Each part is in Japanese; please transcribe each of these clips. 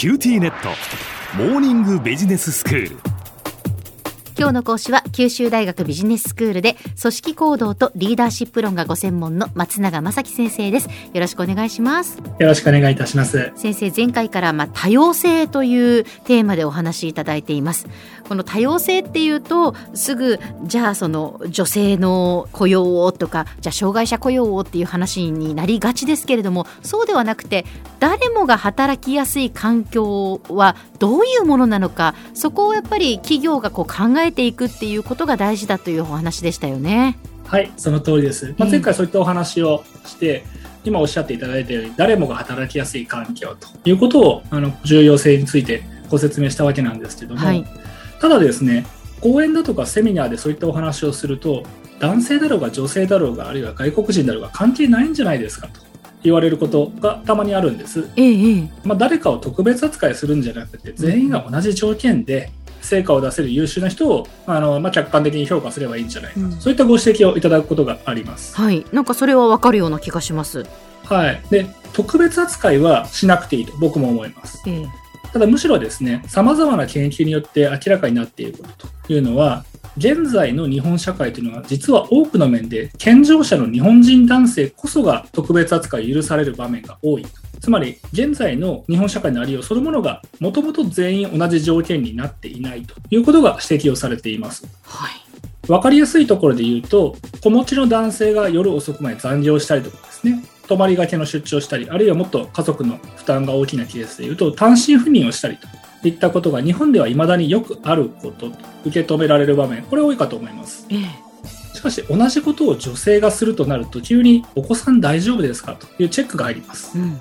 QTnet。モーニングビジネススクール。今日の講師は九州大学ビジネススクールで組織行動とリーダーシップ論がご専門の松永正樹先生です。よろしくお願いします。よろしくお願いいたします。先生前回からまあ多様性というテーマでお話しいただいています。この多様性っていうとすぐじゃあその女性の雇用をとかじゃあ障害者雇用をっていう話になりがちですけれどもそうではなくて誰もが働きやすい環境はどういうものなのかそこをやっぱり企業がこう考えていくっていうことが大事だというお話でしたよね。はいその通りです、まあ、前回そういったお話をして、今おっしゃっていただいたように誰もが働きやすい環境ということをあの重要性についてご説明したわけなんですけども、はい、ただですね講演だとかセミナーでそういったお話をすると男性だろうが女性だろうがあるいは外国人だろうが関係ないんじゃないですかと言われることがたまにあるんです、ええ、まあ、誰かを特別扱いするんじゃなくて全員が同じ条件で成果を出せる優秀な人をあの、まあ、客観的に評価すればいいんじゃないか、うん、そういったご指摘をいただくことがあります。はい。なんかそれは分かるような気がします。はい。で特別扱いはしなくていいと僕も思います、ええ。ただむしろですね、様々な研究によって明らかになっていることというのは、現在の日本社会というのは実は多くの面で健常者の日本人男性こそが特別扱い許される場面が多い。つまり現在の日本社会のありようそのものがもともと全員同じ条件になっていないということが指摘をされています。はい分かりやすいところで言うと、子持ちの男性が夜遅くまで残業したりとかですね、泊まりがけの出張したり、あるいはもっと家族の負担が大きなケースでいうと、単身赴任をしたりといったことが日本では未だによくあること受け止められる場面、これ多いかと思います。ええ。しかし同じことを女性がするとなると急にお子さん大丈夫ですかというチェックが入ります。うん、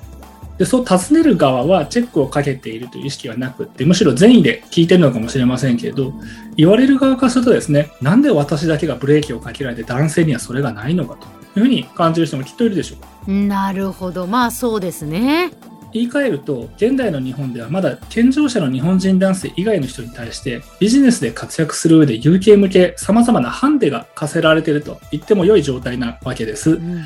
でそう尋ねる側はチェックをかけているという意識はなくってむしろ善意で聞いてるのかもしれませんけれど言われる側からするとですねなんで私だけがブレーキをかけられて男性にはそれがないのかというふうに感じる人もきっといるでしょう。なるほど。まあそうですね言い換えると現代の日本ではまだ健常者の日本人男性以外の人に対してビジネスで活躍する上で有形向けさまざまなハンデが課せられていると言っても良い状態なわけです。うん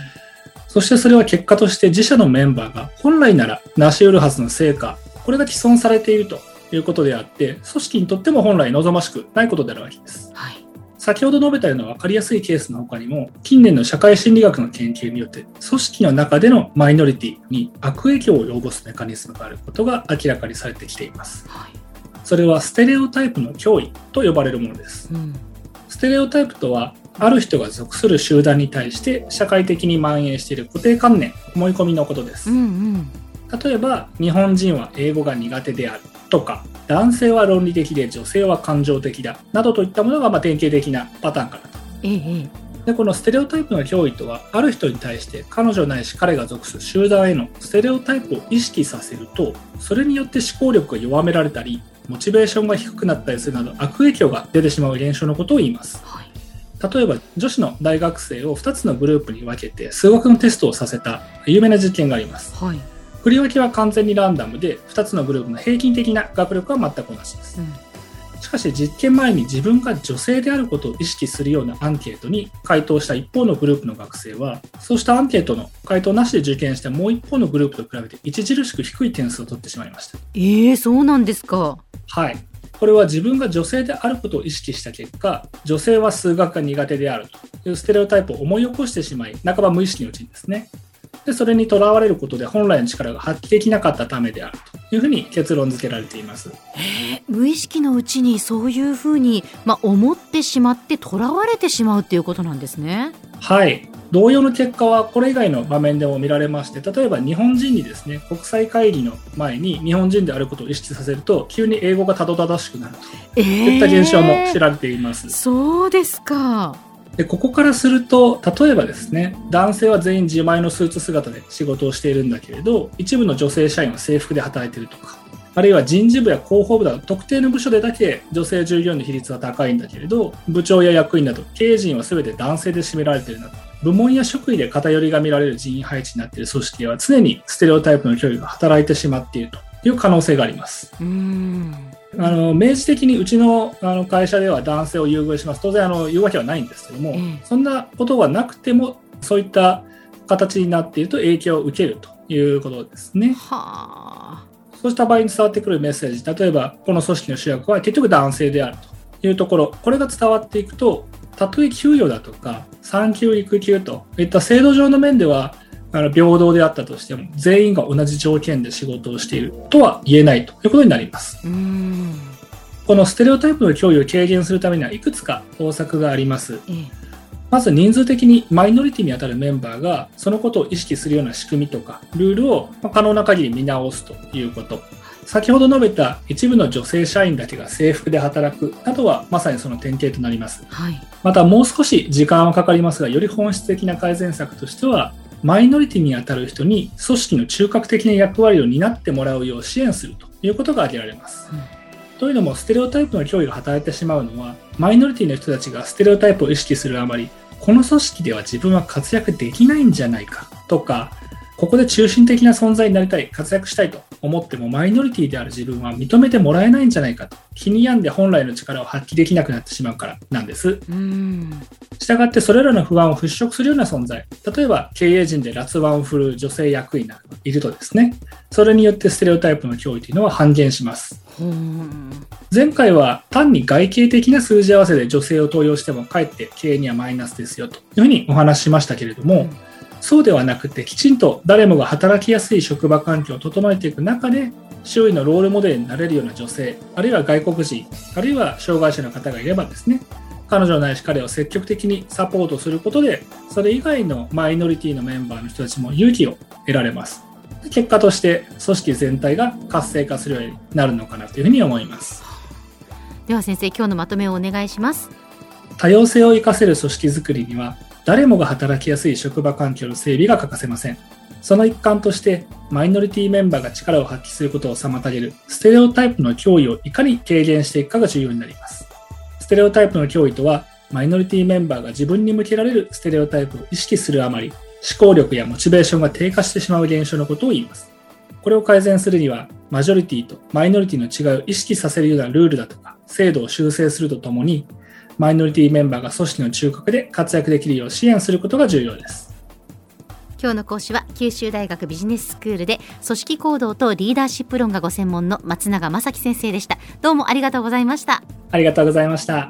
そしてそれは結果として自社のメンバーが本来なら成し得るはずの成果、これが既存されているということであって、組織にとっても本来望ましくないことであるわけです。はい先ほど述べたような分かりやすいケースの他にも、近年の社会心理学の研究によって、組織の中でのマイノリティに悪影響を及ぼすメカニズムがあることが明らかにされてきています。はい、それはステレオタイプの脅威と呼ばれるものです。うん、ステレオタイプとは、ある人が属する集団に対して社会的に蔓延している固定観念、思い込みのことです。うんうん例えば日本人は英語が苦手であるとか男性は論理的で女性は感情的だなどといったものがま典型的なパターンかなと。ええ、でこのステレオタイプの脅威とはある人に対して彼女ないし彼が属する集団へのステレオタイプを意識させるとそれによって思考力が弱められたりモチベーションが低くなったりするなど悪影響が出てしまう現象のことを言います。はい例えば女子の大学生を2つのグループに分けて数学のテストをさせた有名な実験があります。はい振り分けは完全にランダムで2つのグループの平均的な学力は全く同じです、うん、しかし実験前に自分が女性であることを意識するようなアンケートに回答した一方のグループの学生はそうしたアンケートの回答なしで受験したもう一方のグループと比べて著しく低い点数を取ってしまいました。えー、そうなんですか。はい。これは自分が女性であることを意識した結果女性は数学が苦手であるというステレオタイプを思い起こしてしまい半ば無意識のうちにですねでそれにとらわれることで本来の力が発揮できなかったためであるというふうに結論付けられています。無意識のうちにそういうふうに、まあ、思ってしまってとらわれてしまうっていうことなんですね。はい同様の結果はこれ以外の場面でも見られまして例えば日本人にですね国際会議の前に日本人であることを意識させると急に英語がたどたどしくなるといった現象も知られています。そうですかでここからすると例えばですね男性は全員自前のスーツ姿で仕事をしているんだけれど一部の女性社員は制服で働いているとかあるいは人事部や広報部など特定の部署でだけ女性従業員の比率は高いんだけれど部長や役員など経営陣は全て男性で占められているなど部門や職位で偏りが見られる人員配置になっている組織は常にステレオタイプの脅威が働いてしまっているという可能性があります。うんあの明示的にうちのあの会社では男性を優遇します。当然あの言うわけはないんですけども、うん、そんなことはなくてもそういった形になっていると影響を受けるということですね。はそうした場合に伝わってくるメッセージ、例えば、この組織の主役は結局男性であるというところ、これが伝わっていくと、たとえ給与だとか、産休育休といった制度上の面では、あの平等であったとしても、全員が同じ条件で仕事をしているとは言えないということになります。このステレオタイプの脅威を軽減するためにはいくつか方策があります。まず人数的にマイノリティにあたるメンバーがそのことを意識するような仕組みとかルールを可能な限り見直すということ。先ほど述べた一部の女性社員だけが制服で働くなどはまさにその典型となります。はい、またもう少し時間はかかりますが、より本質的な改善策としては、マイノリティにあたる人に組織の中核的な役割を担ってもらうよう支援するということが挙げられます。うんというのも、ステレオタイプの脅威が働いてしまうのは、マイノリティの人たちがステレオタイプを意識するあまり、この組織では自分は活躍できないんじゃないかとか、ここで中心的な存在になりたい、活躍したいと思ってもマイノリティである自分は認めてもらえないんじゃないかと。気に病んで本来の力を発揮できなくなってしまうからなんです。したがってそれらの不安を払拭するような存在、例えば経営陣で辣腕を振るう女性役員などがいるとですね、それによってステレオタイプの脅威というのは半減します。前回は単に外形的な数字合わせで女性を登用してもかえって経営にはマイナスですよというふうにお話ししましたけれども、そうではなくてきちんと誰もが働きやすい職場環境を整えていく中で周囲のロールモデルになれるような女性あるいは外国人あるいは障害者の方がいればですね彼女ないし彼を積極的にサポートすることでそれ以外のマイノリティのメンバーの人たちも勇気を得られます。結果として組織全体が活性化するようになるのかなというふうに思います。では先生今日のまとめをお願いします。多様性を生かせる組織づくりには誰もが働きやすい職場環境の整備が欠かせませんその一環としてマイノリティメンバーが力を発揮することを妨げるステレオタイプの脅威をいかに軽減していくかが重要になりますステレオタイプの脅威とはマイノリティメンバーが自分に向けられるステレオタイプを意識するあまり思考力やモチベーションが低下してしまう現象のことを言います。これを改善するには、マジョリティとマイノリティの違いを意識させるようなルールだとか、制度を修正するとともに、マイノリティメンバーが組織の中核で活躍できるよう支援することが重要です。今日の講師は九州大学ビジネススクールで組織行動とリーダーシップ論がご専門の松永正樹先生でした。どうもありがとうございました。ありがとうございました。